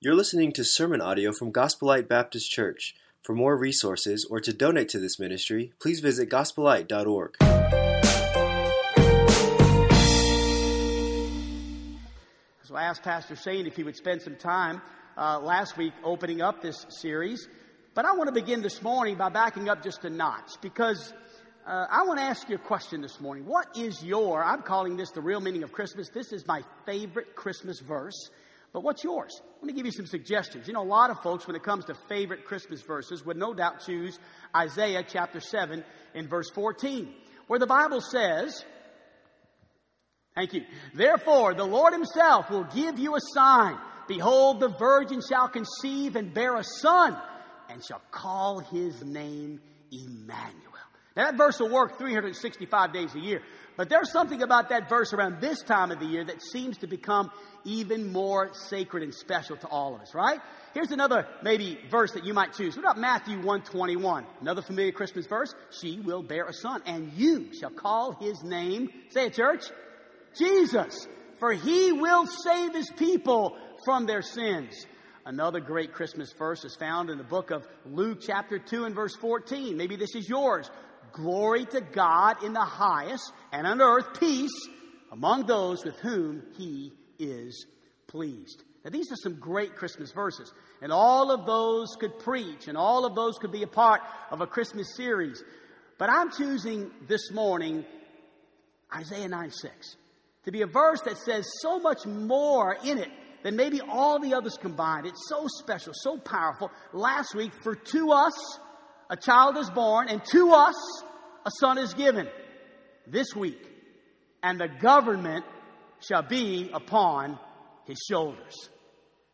You're listening to sermon audio from Gospel Light Baptist Church. For more resources or to donate to this ministry, please visit gospelite.org. So I asked Pastor Shane if he would spend some time uh, last week opening up this series. But I want to begin this morning by backing up just a notch because uh, I want to ask you a question this morning. What is your, I'm calling this the real meaning of Christmas. This is my favorite Christmas verse. But what's yours? Let me give you some suggestions. You know, a lot of folks, when it comes to favorite Christmas verses, would no doubt choose Isaiah chapter 7 and verse 14, where the Bible says, Thank you. Therefore, the Lord himself will give you a sign. Behold, the virgin shall conceive and bear a son, and shall call his name Emmanuel. That verse will work 365 days a year. But there's something about that verse around this time of the year that seems to become even more sacred and special to all of us, right? Here's another maybe verse that you might choose. What about Matthew 121? Another familiar Christmas verse. She will bear a son, and you shall call his name, say it, church, Jesus, for he will save his people from their sins. Another great Christmas verse is found in the book of Luke, chapter 2, and verse 14. Maybe this is yours. Glory to God in the highest, and on earth peace among those with whom he is pleased. Now, these are some great Christmas verses, and all of those could preach, and all of those could be a part of a Christmas series. But I'm choosing this morning Isaiah 9 6 to be a verse that says so much more in it than maybe all the others combined. It's so special, so powerful. Last week, for to us, a child is born, and to us, a son is given. This week, and the government shall be upon his shoulders.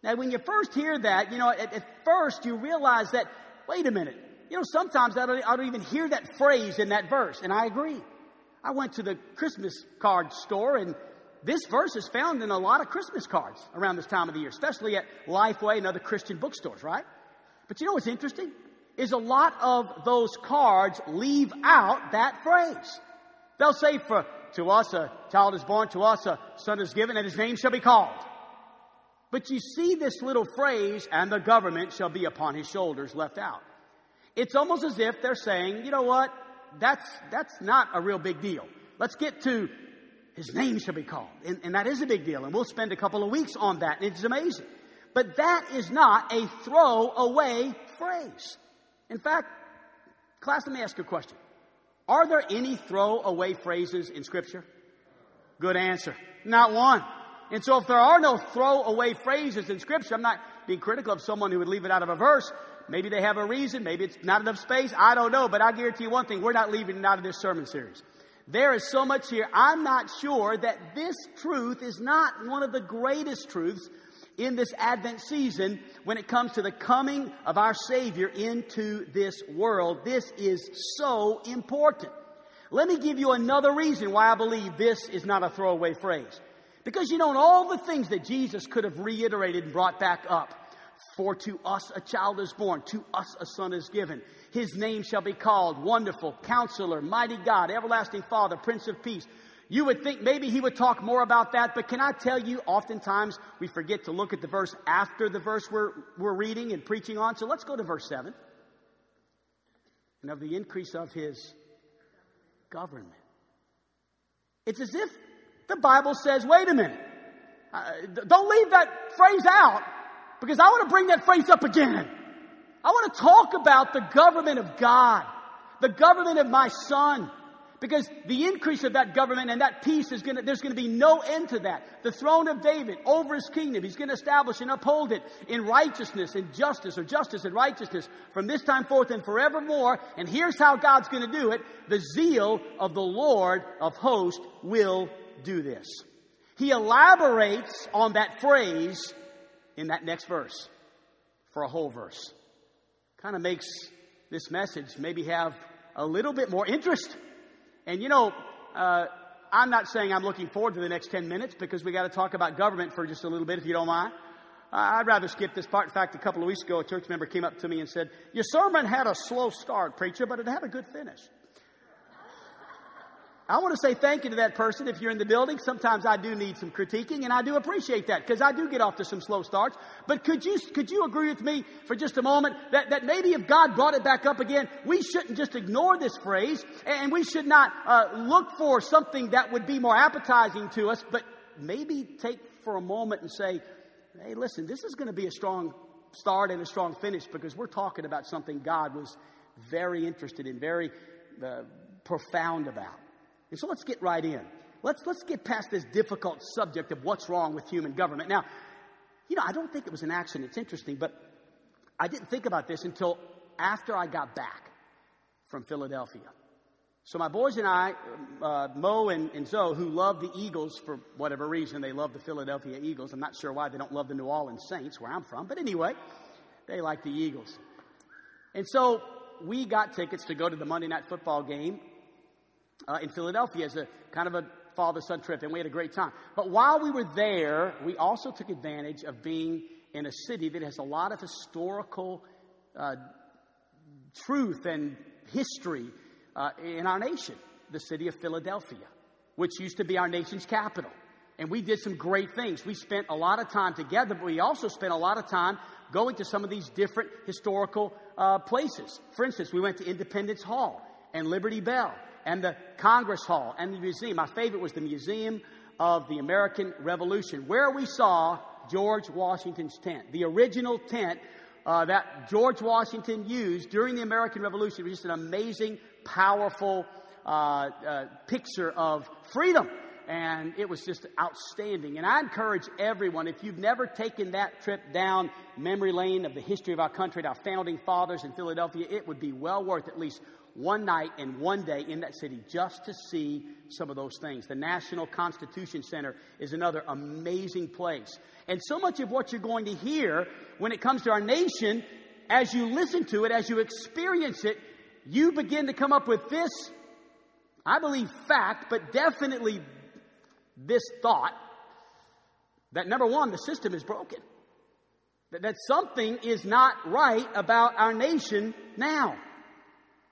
Now, when you first hear that, you know, at, at first you realize that, wait a minute, you know, sometimes I don't, I don't even hear that phrase in that verse, and I agree. I went to the Christmas card store, and this verse is found in a lot of Christmas cards around this time of the year, especially at Lifeway and other Christian bookstores, right? But you know what's interesting? Is a lot of those cards leave out that phrase. They'll say, For to us a child is born, to us a son is given, and his name shall be called. But you see this little phrase, and the government shall be upon his shoulders, left out. It's almost as if they're saying, you know what? That's, that's not a real big deal. Let's get to his name shall be called. And, and that is a big deal. And we'll spend a couple of weeks on that. And it's amazing. But that is not a throwaway phrase. In fact, class, let me ask you a question. Are there any throwaway phrases in Scripture? Good answer. Not one. And so if there are no throwaway phrases in Scripture, I'm not being critical of someone who would leave it out of a verse. Maybe they have a reason. Maybe it's not enough space. I don't know. But I guarantee you one thing. We're not leaving it out of this sermon series. There is so much here. I'm not sure that this truth is not one of the greatest truths in this Advent season when it comes to the coming of our Savior into this world. This is so important. Let me give you another reason why I believe this is not a throwaway phrase. Because you know, in all the things that Jesus could have reiterated and brought back up, for to us a child is born, to us a son is given. His name shall be called Wonderful, Counselor, Mighty God, Everlasting Father, Prince of Peace. You would think maybe he would talk more about that, but can I tell you, oftentimes we forget to look at the verse after the verse we're, we're reading and preaching on. So let's go to verse 7. And of the increase of his government. It's as if the Bible says, wait a minute, uh, don't leave that phrase out because I want to bring that phrase up again. I want to talk about the government of God, the government of my son. Because the increase of that government and that peace is going to, there's going to be no end to that. The throne of David over his kingdom, he's going to establish and uphold it in righteousness and justice, or justice and righteousness from this time forth and forevermore. And here's how God's going to do it. The zeal of the Lord of hosts will do this. He elaborates on that phrase in that next verse for a whole verse. Kind of makes this message maybe have a little bit more interest and you know, uh, I'm not saying I'm looking forward to the next 10 minutes because we got to talk about government for just a little bit, if you don't mind. I'd rather skip this part. In fact, a couple of weeks ago, a church member came up to me and said, Your sermon had a slow start, preacher, but it had a good finish. I want to say thank you to that person if you're in the building. Sometimes I do need some critiquing and I do appreciate that because I do get off to some slow starts. But could you, could you agree with me for just a moment that, that maybe if God brought it back up again, we shouldn't just ignore this phrase and we should not uh, look for something that would be more appetizing to us, but maybe take for a moment and say, hey, listen, this is going to be a strong start and a strong finish because we're talking about something God was very interested in, very uh, profound about. And so let's get right in. Let's, let's get past this difficult subject of what's wrong with human government. Now, you know, I don't think it was an accident. It's interesting, but I didn't think about this until after I got back from Philadelphia. So my boys and I, uh, Mo and, and Zoe, who love the Eagles for whatever reason, they love the Philadelphia Eagles. I'm not sure why they don't love the New Orleans Saints, where I'm from, but anyway, they like the Eagles. And so we got tickets to go to the Monday Night Football game uh, in Philadelphia as a kind of a father son trip, and we had a great time. But while we were there, we also took advantage of being in a city that has a lot of historical uh, truth and history uh, in our nation, the city of Philadelphia, which used to be our nation's capital. And we did some great things. We spent a lot of time together, but we also spent a lot of time going to some of these different historical uh, places. For instance, we went to Independence Hall and Liberty Bell and the Congress Hall and the museum. My favorite was the Museum of the American Revolution, where we saw George Washington's tent, the original tent uh, that George Washington used during the American Revolution. It was just an amazing, powerful uh, uh, picture of freedom. And it was just outstanding. And I encourage everyone, if you've never taken that trip down memory lane of the history of our country, to our founding fathers in Philadelphia, it would be well worth at least one night and one day in that city just to see some of those things. The National Constitution Center is another amazing place. And so much of what you're going to hear when it comes to our nation, as you listen to it, as you experience it, you begin to come up with this, I believe, fact, but definitely this thought that number one, the system is broken. That, that something is not right about our nation now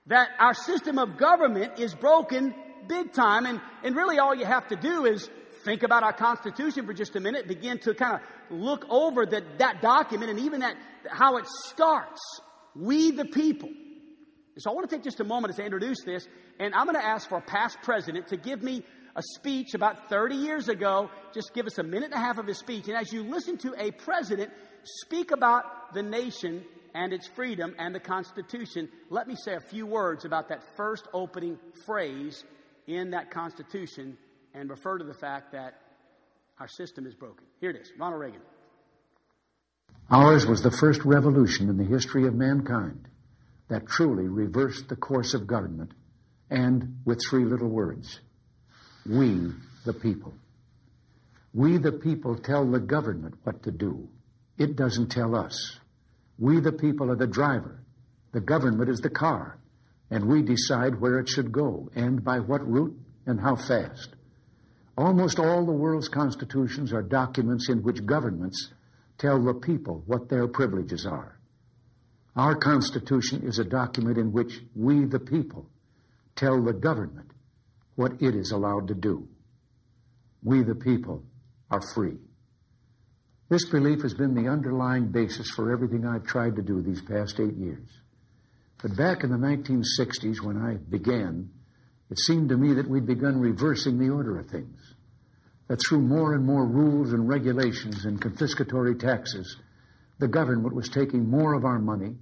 that our system of government is broken big time. And, and really all you have to do is think about our Constitution for just a minute, begin to kind of look over that, that document and even that, how it starts. We the people. So I want to take just a moment to introduce this, and I'm going to ask for a past president to give me a speech about 30 years ago. Just give us a minute and a half of his speech. And as you listen to a president speak about the nation and its freedom and the Constitution, let me say a few words about that first opening phrase in that Constitution and refer to the fact that our system is broken. Here it is Ronald Reagan. Ours was the first revolution in the history of mankind that truly reversed the course of government and with three little words We, the people. We, the people, tell the government what to do. It doesn't tell us. We, the people, are the driver. The government is the car. And we decide where it should go and by what route and how fast. Almost all the world's constitutions are documents in which governments tell the people what their privileges are. Our Constitution is a document in which we, the people, tell the government what it is allowed to do. We, the people, are free. This belief has been the underlying basis for everything I've tried to do these past eight years. But back in the 1960s, when I began, it seemed to me that we'd begun reversing the order of things. That through more and more rules and regulations and confiscatory taxes, the government was taking more of our money,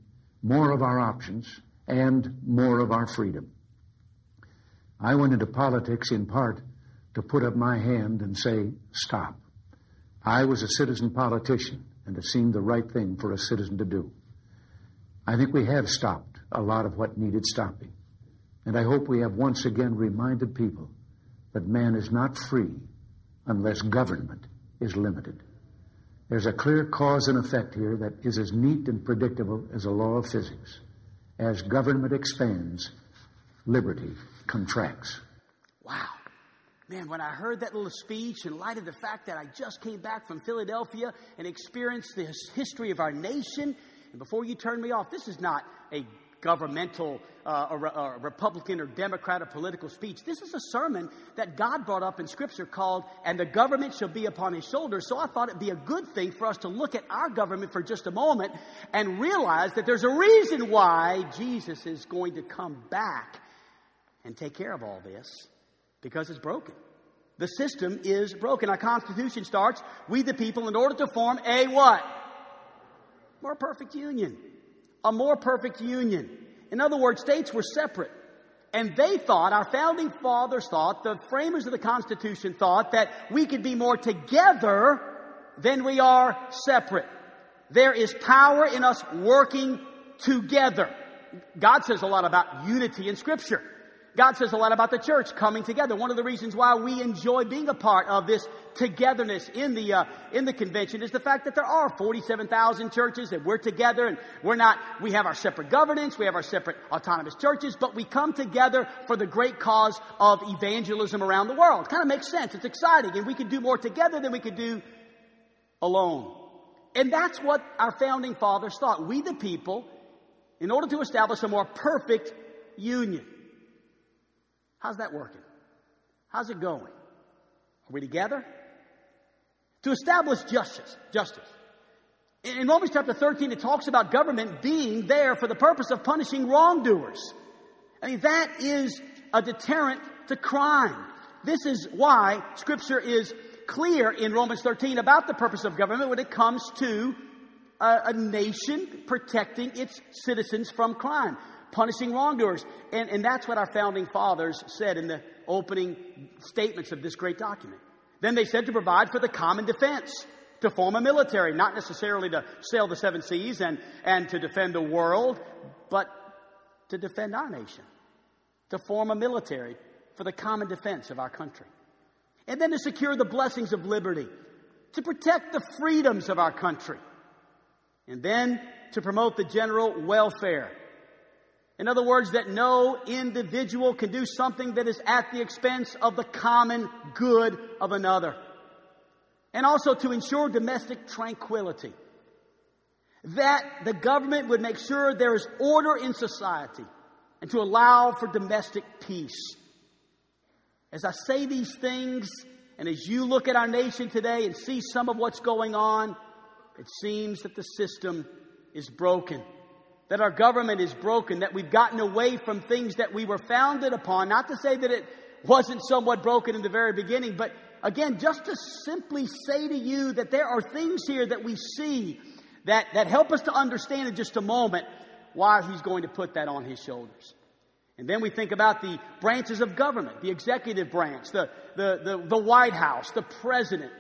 more of our options, and more of our freedom. I went into politics in part to put up my hand and say, stop. I was a citizen politician, and it seemed the right thing for a citizen to do. I think we have stopped a lot of what needed stopping. And I hope we have once again reminded people that man is not free unless government is limited. There's a clear cause and effect here that is as neat and predictable as a law of physics. As government expands, liberty contracts. Man, when I heard that little speech, in light of the fact that I just came back from Philadelphia and experienced the history of our nation, and before you turn me off, this is not a governmental, uh, or, or Republican or Democrat or political speech. This is a sermon that God brought up in Scripture called, And the Government Shall Be Upon His Shoulders. So I thought it'd be a good thing for us to look at our government for just a moment and realize that there's a reason why Jesus is going to come back and take care of all this because it's broken. The system is broken. Our Constitution starts, we the people, in order to form a what? More perfect union a more perfect union. In other words, states were separate. And they thought, our founding fathers thought, the framers of the Constitution thought that we could be more together than we are separate. There is power in us working together. God says a lot about unity in Scripture. God says a lot about the church coming together. One of the reasons why we enjoy being a part of this togetherness in the uh, in the convention is the fact that there are 47,000 churches that we're together and we're not we have our separate governance, we have our separate autonomous churches, but we come together for the great cause of evangelism around the world. Kind of makes sense. It's exciting and we can do more together than we could do alone. And that's what our founding fathers thought. We the people in order to establish a more perfect union How's that working? How's it going? Are we together? To establish justice, justice. In Romans chapter 13, it talks about government being there for the purpose of punishing wrongdoers. I mean, that is a deterrent to crime. This is why Scripture is clear in Romans 13 about the purpose of government when it comes to a, a nation protecting its citizens from crime punishing wrongdoers. And, and that's what our founding fathers said in the opening statements of this great document. Then they said to provide for the common defense, to form a military, not necessarily to sail the seven seas and, and to defend the world, but to defend our nation, to form a military for the common defense of our country. And then to secure the blessings of liberty, to protect the freedoms of our country, and then to promote the general welfare in other words, that no individual can do something that is at the expense of the common good of another. And also to ensure domestic tranquility. That the government would make sure there is order in society and to allow for domestic peace. As I say these things, and as you look at our nation today and see some of what's going on, it seems that the system is broken that our government is broken, that we've gotten away from things that we were founded upon. Not to say that it wasn't somewhat broken in the very beginning, but again, just to simply say to you that there are things here that we see that, that help us to understand in just a moment why he's going to put that on his shoulders. And then we think about the branches of government, the executive branch, the, the, the, the White House, the president,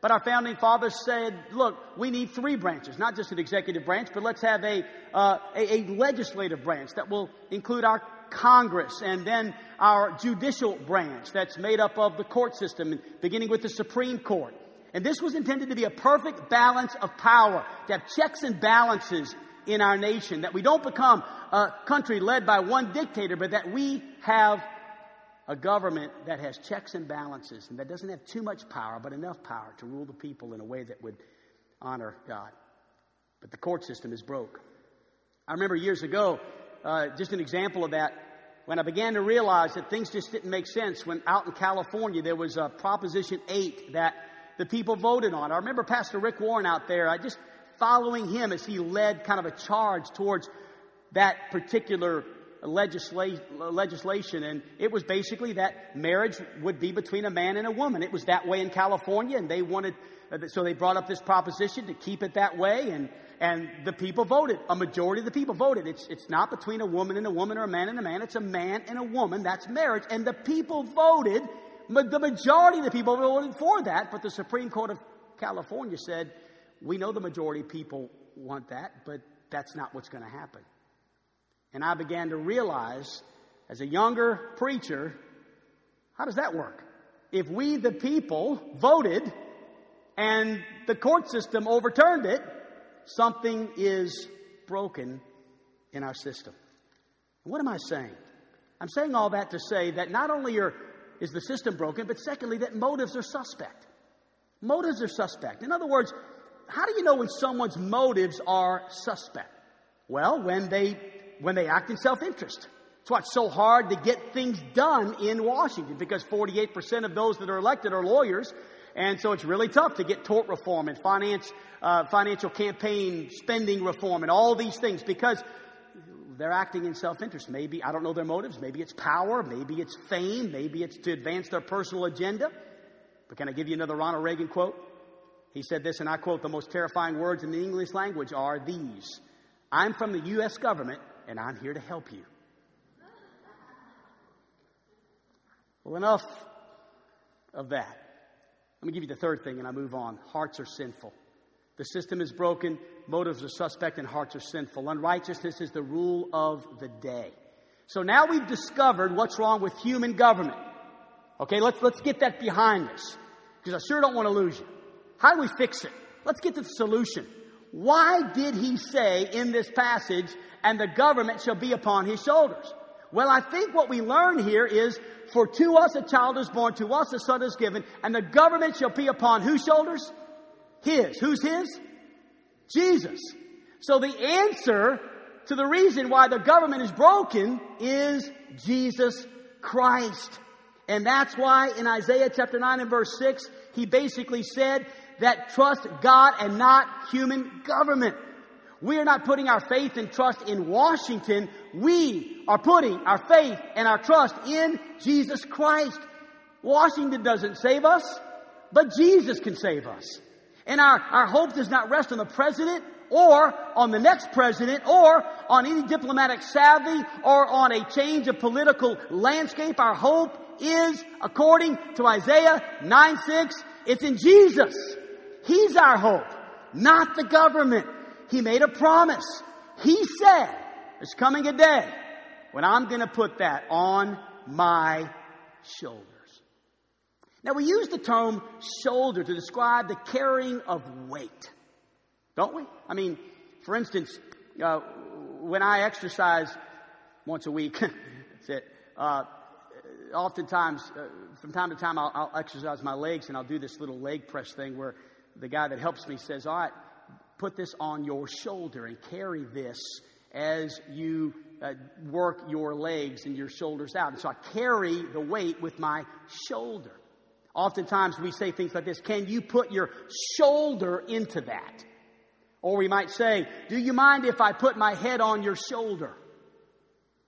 but our founding fathers said, look, we need three branches, not just an executive branch, but let's have a, uh, a, a, legislative branch that will include our Congress and then our judicial branch that's made up of the court system, beginning with the Supreme Court. And this was intended to be a perfect balance of power, to have checks and balances in our nation, that we don't become a country led by one dictator, but that we have a government that has checks and balances and that doesn't have too much power, but enough power to rule the people in a way that would honor God. But the court system is broke. I remember years ago, uh, just an example of that, when I began to realize that things just didn't make sense. When out in California, there was a Proposition 8 that the people voted on. I remember Pastor Rick Warren out there, I just following him as he led kind of a charge towards that particular legislation, and it was basically that marriage would be between a man and a woman. It was that way in California, and they wanted, uh, so they brought up this proposition to keep it that way, and and the people voted. A majority of the people voted. It's it's not between a woman and a woman or a man and a man. It's a man and a woman. That's marriage, and the people voted. The majority of the people voted for that, but the Supreme Court of California said, "We know the majority of people want that, but that's not what's going to happen." And I began to realize, as a younger preacher, how does that work? If we, the people, voted and the court system overturned it, something is broken in our system. What am I saying? I'm saying all that to say that not only are, is the system broken, but secondly, that motives are suspect. Motives are suspect. In other words, how do you know when someone's motives are suspect? Well, when they when they act in self interest. That's why it's so hard to get things done in Washington because 48% of those that are elected are lawyers. And so it's really tough to get tort reform and finance, uh, financial campaign spending reform and all these things because they're acting in self interest. Maybe, I don't know their motives. Maybe it's power. Maybe it's fame. Maybe it's to advance their personal agenda. But can I give you another Ronald Reagan quote? He said this, and I quote, the most terrifying words in the English language are these I'm from the U.S. government, and I'm here to help you. Well, enough of that. Let me give you the third thing, and I move on. Hearts are sinful. The system is broken, motives are suspect, and hearts are sinful. Unrighteousness is the rule of the day. So now we've discovered what's wrong with human government. Okay, let's, let's get that behind us, because I sure don't want to lose you. How do we fix it? Let's get to the solution. Why did he say in this passage, and the government shall be upon his shoulders? Well, I think what we learn here is, for to us a child is born, to us a son is given, and the government shall be upon whose shoulders? His. Who's his? Jesus. So the answer to the reason why the government is broken is Jesus Christ. And that's why in Isaiah chapter 9 and verse 6, he basically said, that trust God and not human government. We are not putting our faith and trust in Washington. We are putting our faith and our trust in Jesus Christ. Washington doesn't save us, but Jesus can save us. And our, our hope does not rest on the president or on the next president or on any diplomatic savvy or on a change of political landscape. Our hope is, according to Isaiah 9 6, it's in Jesus. He's our hope, not the government. He made a promise. He said, there's coming a day when I'm going to put that on my shoulders. Now, we use the term shoulder to describe the carrying of weight, don't we? I mean, for instance, uh, when I exercise once a week, that's it. Uh, oftentimes, uh, from time to time, I'll, I'll exercise my legs and I'll do this little leg press thing where the guy that helps me says, All right, put this on your shoulder and carry this as you uh, work your legs and your shoulders out. And so I carry the weight with my shoulder. Oftentimes we say things like this Can you put your shoulder into that? Or we might say, Do you mind if I put my head on your shoulder?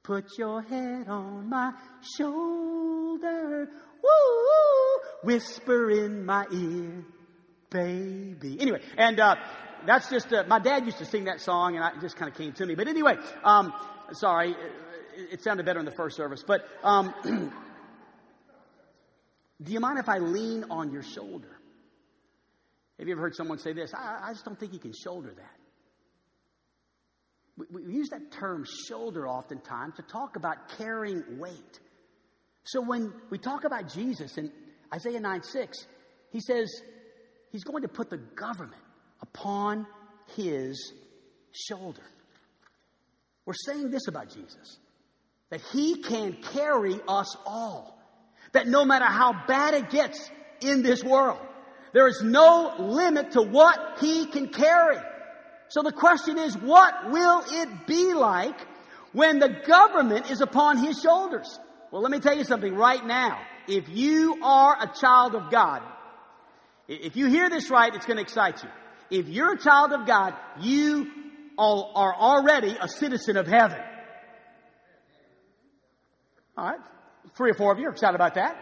Put your head on my shoulder. Woo! Whisper in my ear baby. Anyway, and uh, that's just, uh, my dad used to sing that song, and I, it just kind of came to me. But anyway, um, sorry, it, it, sounded better in the first service. But um, do you mind if I lean on your shoulder? Have you ever heard someone say this? I, I just don't think you can shoulder that. We, we use that term shoulder oftentimes to talk about carrying weight. So when we talk about Jesus in Isaiah 9 6, he says, He's going to put the government upon his shoulder. We're saying this about Jesus that he can carry us all. That no matter how bad it gets in this world, there is no limit to what he can carry. So the question is, what will it be like when the government is upon his shoulders? Well, let me tell you something right now. If you are a child of God, if you hear this right, it's going to excite you. If you're a child of God, you are already a citizen of heaven. All right. Three or four of you are excited about that.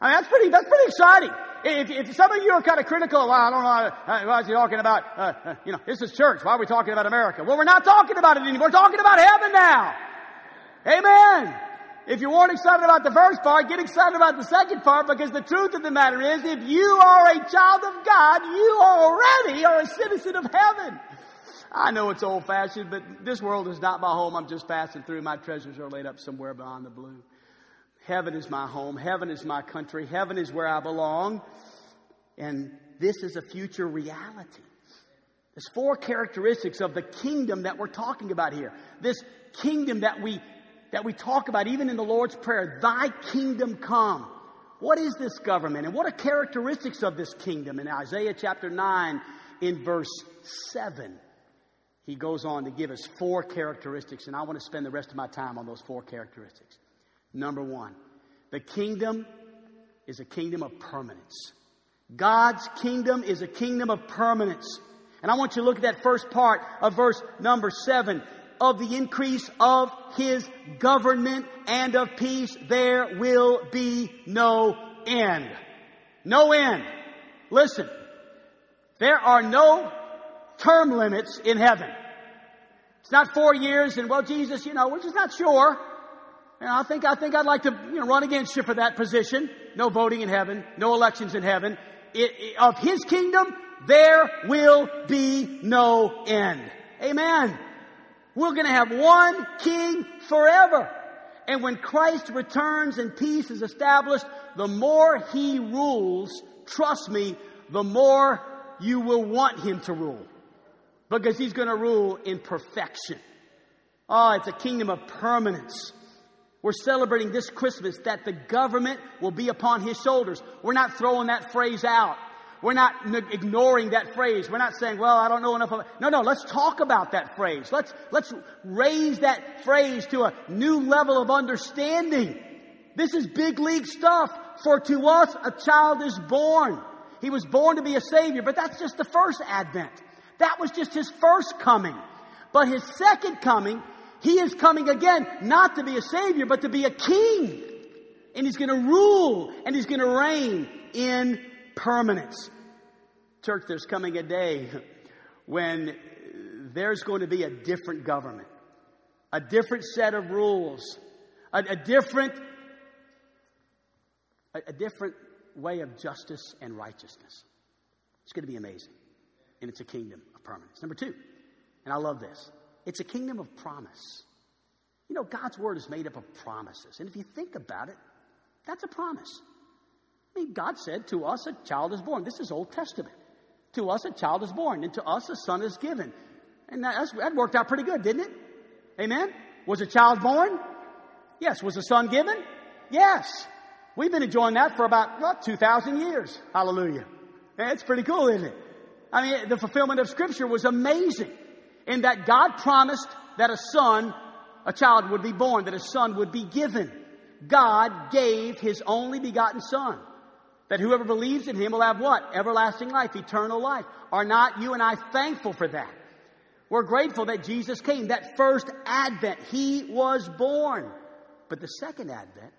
I mean, that's pretty, that's pretty exciting. If, if some of you are kind of critical, well, I don't know, why is he talking about, uh, uh, you know, this is church. Why are we talking about America? Well, we're not talking about it anymore. We're talking about heaven now. Amen. If you weren't excited about the first part, get excited about the second part because the truth of the matter is if you are a child of God, you already are a citizen of heaven. I know it's old fashioned, but this world is not my home. I'm just passing through. My treasures are laid up somewhere beyond the blue. Heaven is my home. Heaven is my country. Heaven is where I belong. And this is a future reality. There's four characteristics of the kingdom that we're talking about here. This kingdom that we that we talk about even in the Lord's Prayer, Thy kingdom come. What is this government and what are characteristics of this kingdom? In Isaiah chapter 9, in verse 7, he goes on to give us four characteristics, and I want to spend the rest of my time on those four characteristics. Number one, the kingdom is a kingdom of permanence. God's kingdom is a kingdom of permanence. And I want you to look at that first part of verse number seven. Of the increase of his government and of peace, there will be no end. No end. Listen, there are no term limits in heaven. It's not four years and, well, Jesus, you know, we're just not sure. And I think, I think I'd like to you know, run against you for that position. No voting in heaven, no elections in heaven. It, it, of His kingdom, there will be no end. Amen. We're going to have one king forever. And when Christ returns and peace is established, the more he rules, trust me, the more you will want him to rule. Because he's going to rule in perfection. Oh, it's a kingdom of permanence. We're celebrating this Christmas that the government will be upon his shoulders. We're not throwing that phrase out. We're not ignoring that phrase. We're not saying, well, I don't know enough of it. No, no, let's talk about that phrase. Let's, let's raise that phrase to a new level of understanding. This is big league stuff. For to us a child is born. He was born to be a savior, but that's just the first advent. That was just his first coming. But his second coming, he is coming again, not to be a savior, but to be a king. And he's going to rule and he's going to reign in permanence. Church, there's coming a day when there's going to be a different government, a different set of rules, a, a different, a, a different way of justice and righteousness. It's going to be amazing. And it's a kingdom of permanence. Number two, and I love this, it's a kingdom of promise. You know, God's word is made up of promises. And if you think about it, that's a promise. I mean, God said, To us a child is born. This is Old Testament. To us a child is born, and to us a son is given. And that, that worked out pretty good, didn't it? Amen? Was a child born? Yes. Was a son given? Yes. We've been enjoying that for about, what, 2,000 years. Hallelujah. Eh, it's pretty cool, isn't it? I mean, the fulfillment of Scripture was amazing in that God promised that a son, a child would be born, that a son would be given. God gave His only begotten Son. That whoever believes in him will have what? Everlasting life, eternal life. Are not you and I thankful for that? We're grateful that Jesus came, that first advent, he was born. But the second advent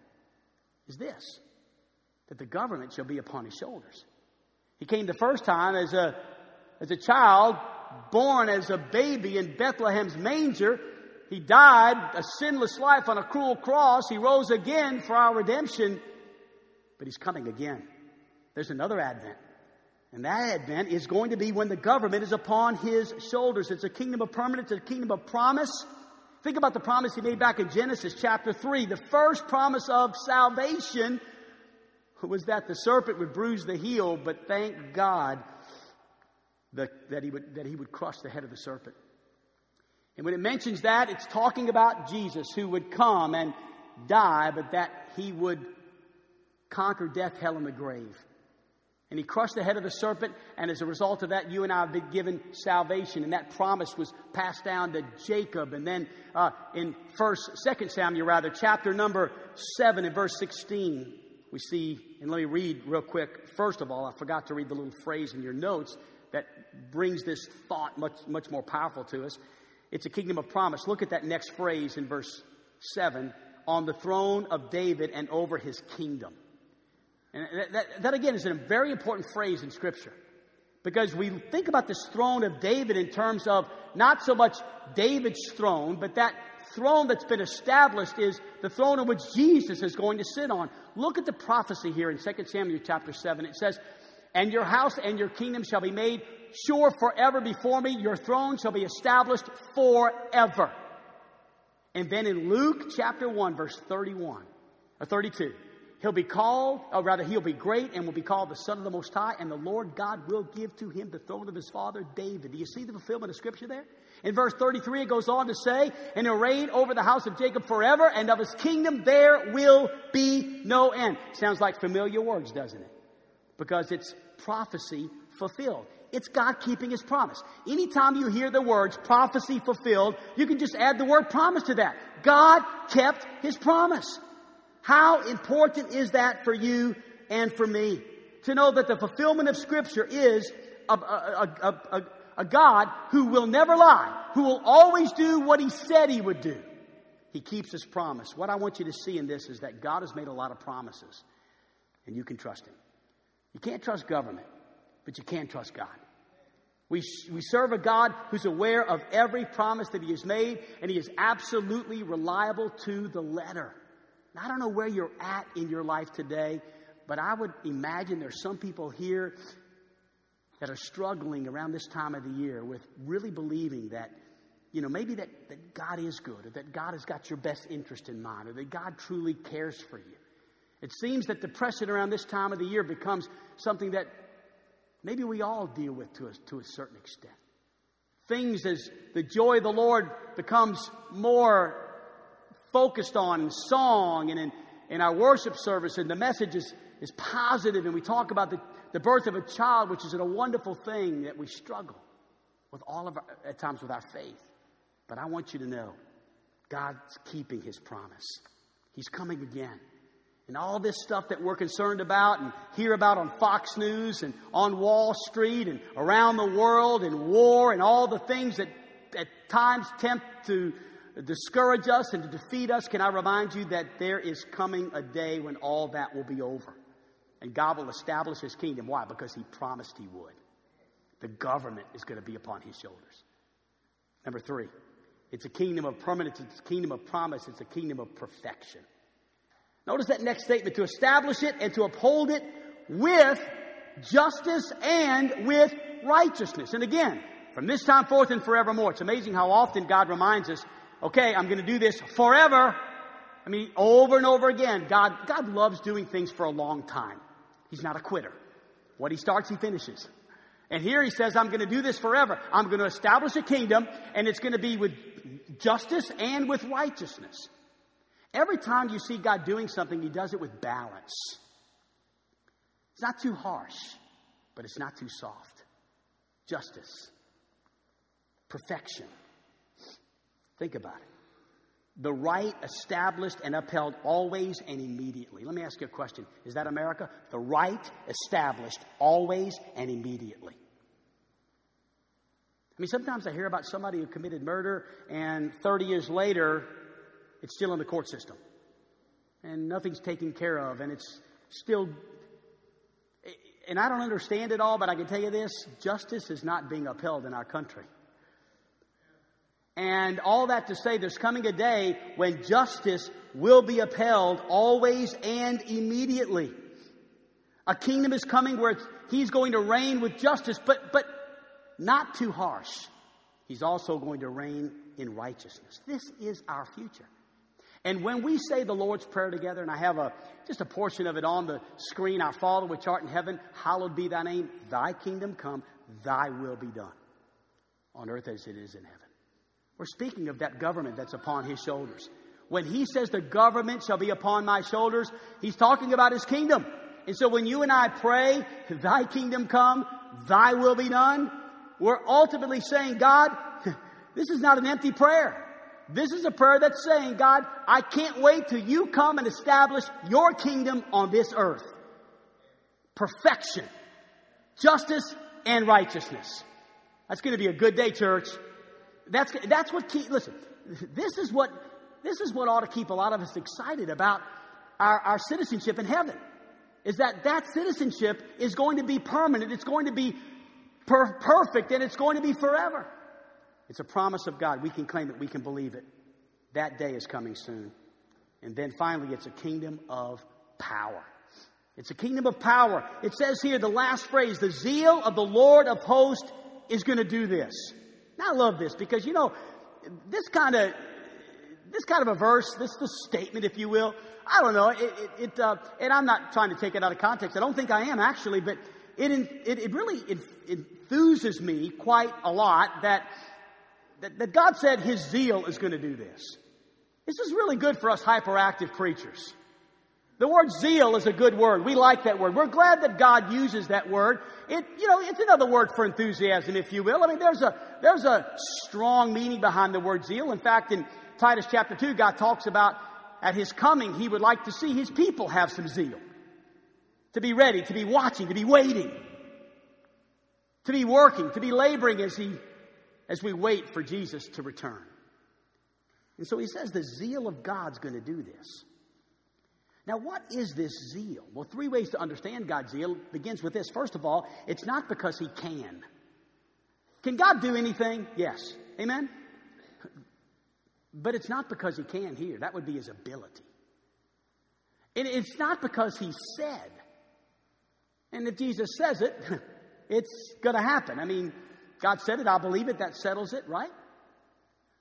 is this that the government shall be upon his shoulders. He came the first time as a, as a child, born as a baby in Bethlehem's manger. He died a sinless life on a cruel cross. He rose again for our redemption, but he's coming again. There's another advent. And that advent is going to be when the government is upon his shoulders. It's a kingdom of permanence, a kingdom of promise. Think about the promise he made back in Genesis chapter 3. The first promise of salvation was that the serpent would bruise the heel, but thank God that, he would, that he would crush the head of the serpent. And when it mentions that, it's talking about Jesus who would come and die, but that he would conquer death, hell, and the grave. And he crushed the head of the serpent, and as a result of that, you and I have been given salvation. And that promise was passed down to Jacob. And then uh, in First, Second Samuel, rather, chapter number seven, and verse sixteen, we see. And let me read real quick. First of all, I forgot to read the little phrase in your notes that brings this thought much much more powerful to us. It's a kingdom of promise. Look at that next phrase in verse seven: on the throne of David and over his kingdom. And that, that, that, again is a very important phrase in Scripture. Because we think about this throne of David in terms of not so much David's throne, but that throne that's been established is the throne on which Jesus is going to sit on. Look at the prophecy here in 2 Samuel chapter 7. It says, And your house and your kingdom shall be made sure forever before me. Your throne shall be established forever. And then in Luke chapter 1, verse 31, or 32, He'll be called, or rather, he'll be great and will be called the Son of the Most High, and the Lord God will give to him the throne of his father David. Do you see the fulfillment of Scripture there? In verse 33, it goes on to say, And he'll reign over the house of Jacob forever, and of his kingdom there will be no end. Sounds like familiar words, doesn't it? Because it's prophecy fulfilled. It's God keeping His promise. Anytime you hear the words prophecy fulfilled, you can just add the word promise to that. God kept His promise. How important is that for you and for me? To know that the fulfillment of Scripture is a, a, a, a, God who will never lie, who will always do what He said He would do. He keeps His promise. What I want you to see in this is that God has made a lot of promises, and you can trust Him. You can't trust government, but you can trust God. We, we serve a God who's aware of every promise that He has made, and He is absolutely reliable to the letter. Now, I don't know where you're at in your life today, but I would imagine there's some people here that are struggling around this time of the year with really believing that, you know, maybe that, that God is good, or that God has got your best interest in mind, or that God truly cares for you. It seems that depression around this time of the year becomes something that maybe we all deal with to a, to a certain extent. Things as the joy of the Lord becomes more focused on in song and in, in our worship service, and the message is, is positive, and we talk about the, the birth of a child, which is a wonderful thing that we struggle with all of our, at times with our faith. But I want you to know God's keeping his promise. He's coming again. And all this stuff that we're concerned about and hear about on Fox News and on Wall Street and around the world and war and all the things that at times tempt to discourage us and to defeat us, can I remind you that there is coming a day when all that will be over. And God will establish his kingdom. Why? Because he promised he would. The government is going to be upon his shoulders. Number three, it's a kingdom of permanence, it's a kingdom of promise, it's a kingdom of perfection. Notice that next statement to establish it and to uphold it with justice and with righteousness. And again, from this time forth and forevermore. It's amazing how often God reminds us okay, I'm going to do this forever. I mean, over and over again. God, God loves doing things for a long time. He's not a quitter. What he starts, he finishes. And here he says, I'm going to do this forever. I'm going to establish a kingdom, and it's going to be with justice and with righteousness. Every time you see God doing something, he does it with balance. It's not too harsh, but it's not too soft. Justice, perfection. Think about it. The right established and upheld always and immediately. Let me ask you a question. Is that America? The right established always and immediately. I mean, sometimes I hear about somebody who committed murder and 30 years later, it's still in the court system. And nothing's taken care of, and it's still. And I don't understand it all, but I can tell you this justice is not being upheld in our country. And all that to say, there's coming a day when justice will be upheld always and immediately. A kingdom is coming where he's going to reign with justice, but, but not too harsh. He's also going to reign in righteousness. This is our future. And when we say the Lord's Prayer together, and I have a just a portion of it on the screen, our Father which art in heaven, hallowed be thy name, thy kingdom come, thy will be done. On earth as it is in heaven. We're speaking of that government that's upon his shoulders. When he says the government shall be upon my shoulders, he's talking about his kingdom. And so when you and I pray, thy kingdom come, thy will be done, we're ultimately saying, God, this is not an empty prayer. This is a prayer that's saying, God, I can't wait till you come and establish your kingdom on this earth. Perfection, justice, and righteousness. That's going to be a good day, church. That's, that's what keep, listen, this is what, this is what ought to keep a lot of us excited about our, our citizenship in heaven. Is that that citizenship is going to be permanent. It's going to be per- perfect and it's going to be forever. It's a promise of God. We can claim it. We can believe it. That day is coming soon. And then finally, it's a kingdom of power. It's a kingdom of power. It says here, the last phrase, the zeal of the Lord of hosts is going to do this. Now I love this because, you know, this kind of, this kind of a verse, this the statement, if you will, I don't know, it, it, it uh, and I'm not trying to take it out of context. I don't think I am actually, but it, it, it really enthuses me quite a lot that, that, that God said His zeal is going to do this. This is really good for us hyperactive preachers. The word zeal is a good word. We like that word. We're glad that God uses that word. It, you know, it's another word for enthusiasm, if you will. I mean, there's a, there's a strong meaning behind the word zeal. In fact, in Titus chapter 2, God talks about at his coming, he would like to see his people have some zeal. To be ready, to be watching, to be waiting, to be working, to be laboring as he, as we wait for Jesus to return. And so he says the zeal of God's going to do this. Now, what is this zeal? Well, three ways to understand God's zeal begins with this. First of all, it's not because He can. Can God do anything? Yes. Amen? But it's not because He can here. That would be His ability. And it's not because He said. And if Jesus says it, it's going to happen. I mean, God said it, I believe it, that settles it, right?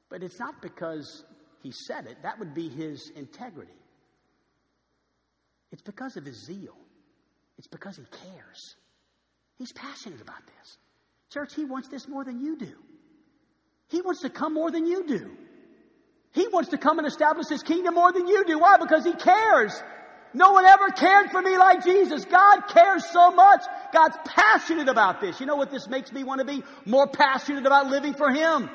But it's not because He said it. That would be His integrity. It's because of his zeal. It's because he cares. He's passionate about this. Church, he wants this more than you do. He wants to come more than you do. He wants to come and establish his kingdom more than you do. Why? Because he cares. No one ever cared for me like Jesus. God cares so much. God's passionate about this. You know what this makes me want to be? More passionate about living for him.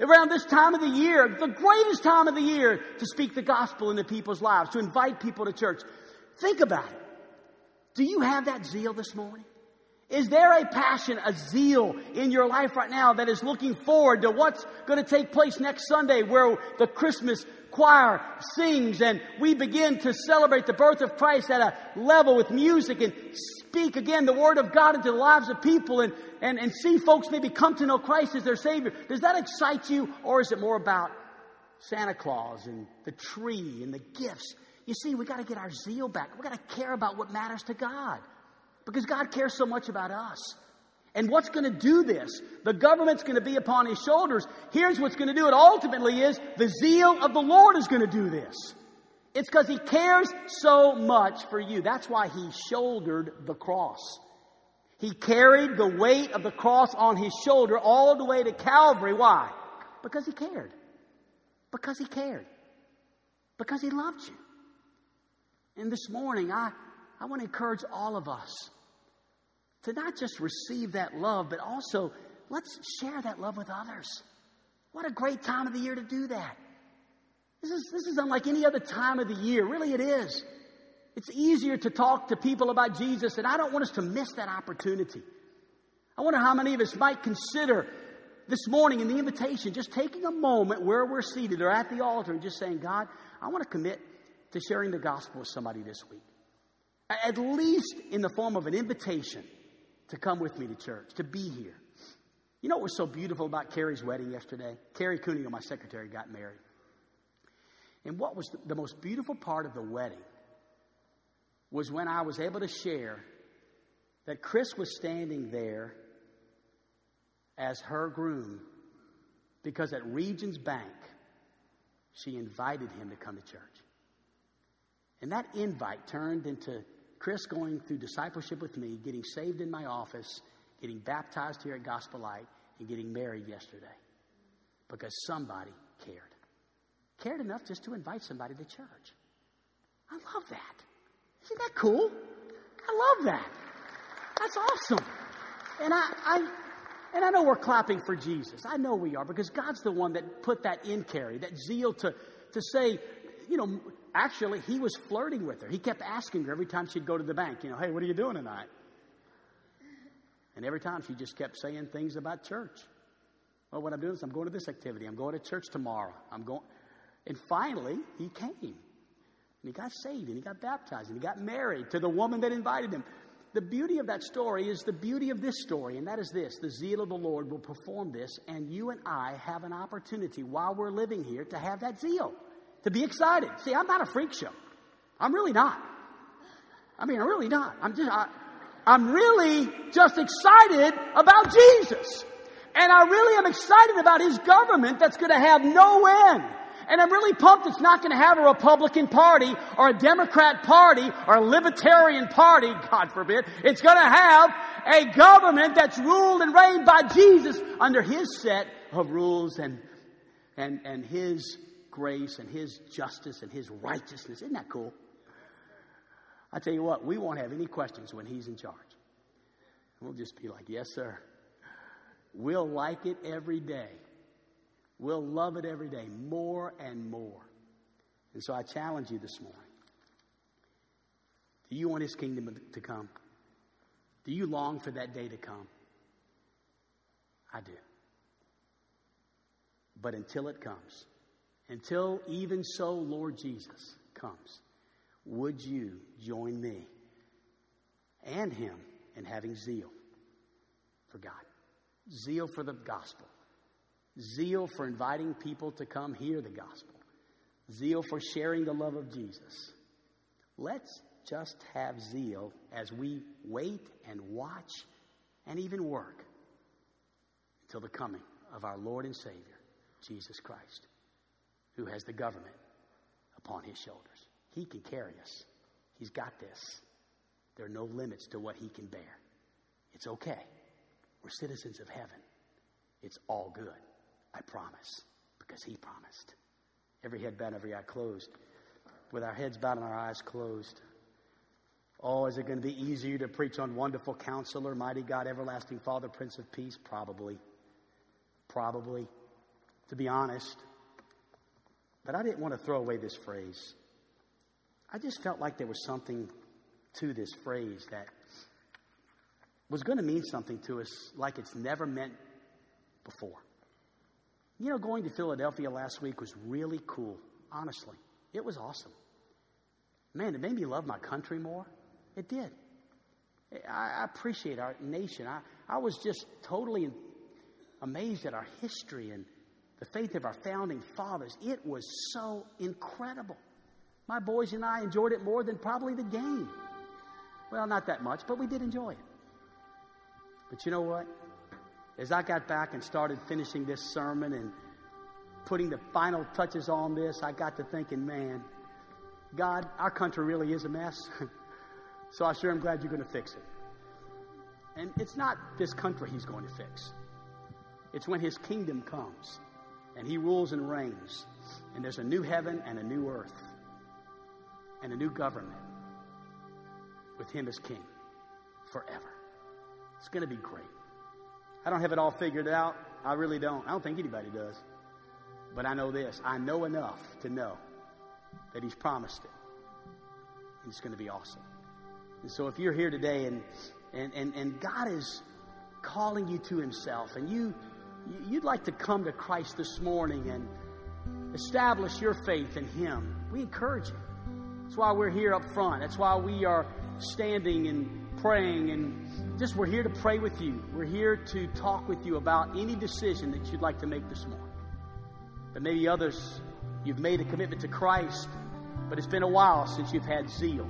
Around this time of the year, the greatest time of the year to speak the gospel into people's lives, to invite people to church. Think about it. Do you have that zeal this morning? Is there a passion, a zeal in your life right now that is looking forward to what's going to take place next Sunday where the Christmas choir sings and we begin to celebrate the birth of Christ at a level with music and speak again the Word of God into the lives of people and, and, and see folks maybe come to know Christ as their Savior. Does that excite you or is it more about Santa Claus and the tree and the gifts? You see, we got to get our zeal back. We got to care about what matters to God because God cares so much about us. And what's going to do this? The government's going to be upon his shoulders. Here's what's going to do it ultimately is the zeal of the Lord is going to do this. It's because he cares so much for you. That's why he shouldered the cross. He carried the weight of the cross on his shoulder all the way to Calvary. Why? Because he cared. Because he cared. Because he loved you. And this morning, I, I want to encourage all of us to not just receive that love, but also let's share that love with others. What a great time of the year to do that. This is, this is unlike any other time of the year. Really, it is. It's easier to talk to people about Jesus, and I don't want us to miss that opportunity. I wonder how many of us might consider this morning in the invitation just taking a moment where we're seated or at the altar and just saying, God, I want to commit to sharing the gospel with somebody this week. At least in the form of an invitation to come with me to church, to be here. You know what was so beautiful about Carrie's wedding yesterday? Carrie Cunningham, my secretary, got married. And what was the most beautiful part of the wedding was when I was able to share that Chris was standing there as her groom because at Regions Bank, she invited him to come to church. And that invite turned into Chris going through discipleship with me, getting saved in my office, getting baptized here at Gospel Light, and getting married yesterday because somebody cared. Cared enough just to invite somebody to church. I love that. Isn't that cool? I love that. That's awesome. And I, I and I know we're clapping for Jesus. I know we are because God's the one that put that in Carrie, that zeal to, to say, you know, actually, he was flirting with her. He kept asking her every time she'd go to the bank, you know, hey, what are you doing tonight? And every time she just kept saying things about church. Well, what I'm doing is I'm going to this activity. I'm going to church tomorrow. I'm going. And finally, he came. And he got saved and he got baptized and he got married to the woman that invited him. The beauty of that story is the beauty of this story, and that is this the zeal of the Lord will perform this, and you and I have an opportunity while we're living here to have that zeal to be excited. See, I'm not a freak show. I'm really not. I mean, I'm really not. I'm just, I, I'm really just excited about Jesus. And I really am excited about his government that's going to have no end. And I'm really pumped it's not going to have a Republican Party or a Democrat Party or a Libertarian Party, God forbid. It's going to have a government that's ruled and reigned by Jesus under his set of rules and, and, and his grace and His justice and His righteousness. Isn't that cool? I tell you what, we won't have any questions when He's in charge. We'll just be like, Yes, sir. We'll like it every day. We'll love it every day, more and more. And so I challenge you this morning. Do you want His kingdom to come? Do you long for that day to come? I do. But until it comes, until even so, Lord Jesus comes, would you join me and Him in having zeal for God? Zeal for the gospel. Zeal for inviting people to come hear the gospel. Zeal for sharing the love of Jesus. Let's just have zeal as we wait and watch and even work until the coming of our Lord and Savior, Jesus Christ, who has the government upon his shoulders. He can carry us. He's got this. There are no limits to what he can bear. It's okay. We're citizens of heaven. It's all good. I promise, because he promised. Every head bowed, every eye closed. With our heads bowed and our eyes closed. Oh, is it going to be easier to preach on wonderful counselor, mighty God, everlasting Father, Prince of Peace? Probably. Probably. To be honest. But I didn't want to throw away this phrase. I just felt like there was something to this phrase that was going to mean something to us like it's never meant before. You know, going to Philadelphia last week was really cool, honestly. It was awesome. Man, it made me love my country more. It did. I, appreciate our nation. I, I was just totally amazed at our history and the faith of our founding fathers. It was so incredible. My boys and I enjoyed it more than probably the game. Well, not that much, but we did enjoy it. But you know what? As I got back and started finishing this sermon and putting the final touches on this, I got to thinking, man, God, our country really is a mess. so I sure am glad you're going to fix it. And it's not this country He's going to fix, it's when His kingdom comes and He rules and reigns, and there's a new heaven and a new earth and a new government with Him as King forever. It's going to be great. I don't have it all figured out. I really don't. I don't think anybody does. But I know this. I know enough to know that He's promised it. And it's going to be awesome. And so if you're here today and, and, and, and God is calling you to Himself and you, you'd like to come to Christ this morning and establish your faith in Him, we encourage you. That's why we're here up front. That's why we are standing and praying and just we're here to pray with you. We're here to talk with you about any decision that you'd like to make this morning. But maybe others, you've made a commitment to Christ, but it's been a while since you've had zeal,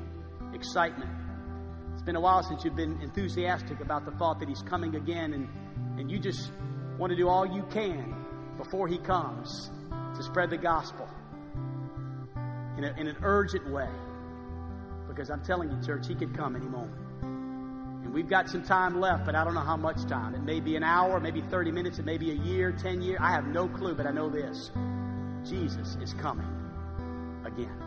excitement. It's been a while since you've been enthusiastic about the thought that He's coming again, and, and you just want to do all you can before He comes to spread the gospel in, a, in an urgent way. Because I'm telling you, church, He could come any moment. And we've got some time left, but I don't know how much time. It may be an hour, maybe 30 minutes, it may be a year, 10 years. I have no clue, but I know this Jesus is coming again.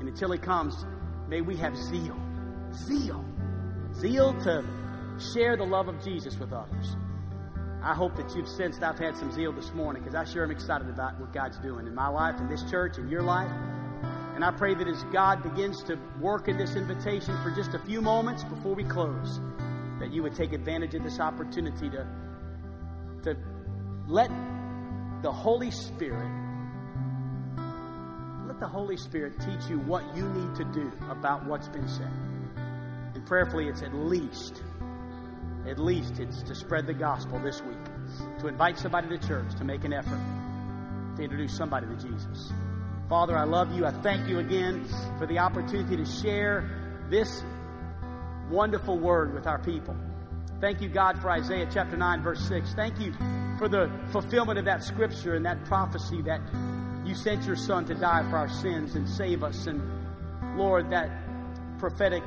And until He comes, may we have zeal. Zeal. Zeal to share the love of Jesus with others. I hope that you've sensed I've had some zeal this morning because I sure am excited about what God's doing in my life, in this church, in your life. And I pray that as God begins to work in this invitation for just a few moments before we close, that you would take advantage of this opportunity to, to let the Holy Spirit let the Holy Spirit teach you what you need to do about what's been said. And prayerfully, it's at least, at least it's to spread the gospel this week, to invite somebody to church, to make an effort to introduce somebody to Jesus. Father, I love you. I thank you again for the opportunity to share this wonderful word with our people. Thank you, God, for Isaiah chapter 9, verse 6. Thank you for the fulfillment of that scripture and that prophecy that you sent your Son to die for our sins and save us. And Lord, that prophetic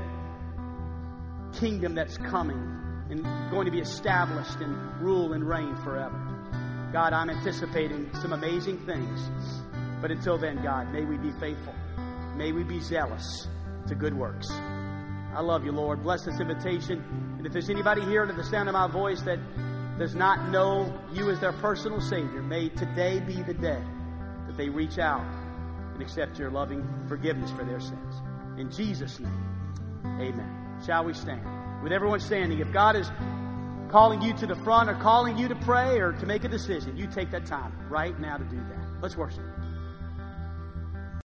kingdom that's coming and going to be established and rule and reign forever. God, I'm anticipating some amazing things. But until then, God, may we be faithful. May we be zealous to good works. I love you, Lord. Bless this invitation. And if there's anybody here under the sound of my voice that does not know you as their personal Savior, may today be the day that they reach out and accept your loving forgiveness for their sins. In Jesus' name, amen. Shall we stand? With everyone standing, if God is calling you to the front or calling you to pray or to make a decision, you take that time right now to do that. Let's worship.